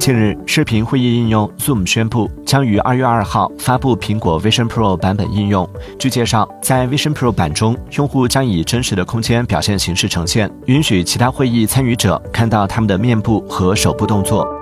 近日视频会议应用 zoom 宣布将于二月二号发布苹果 vision pro 版本应用据介绍在 vision pro 版中用户将以真实的空间表现形式呈现允许其他会议参与者看到他们的面部和手部动作。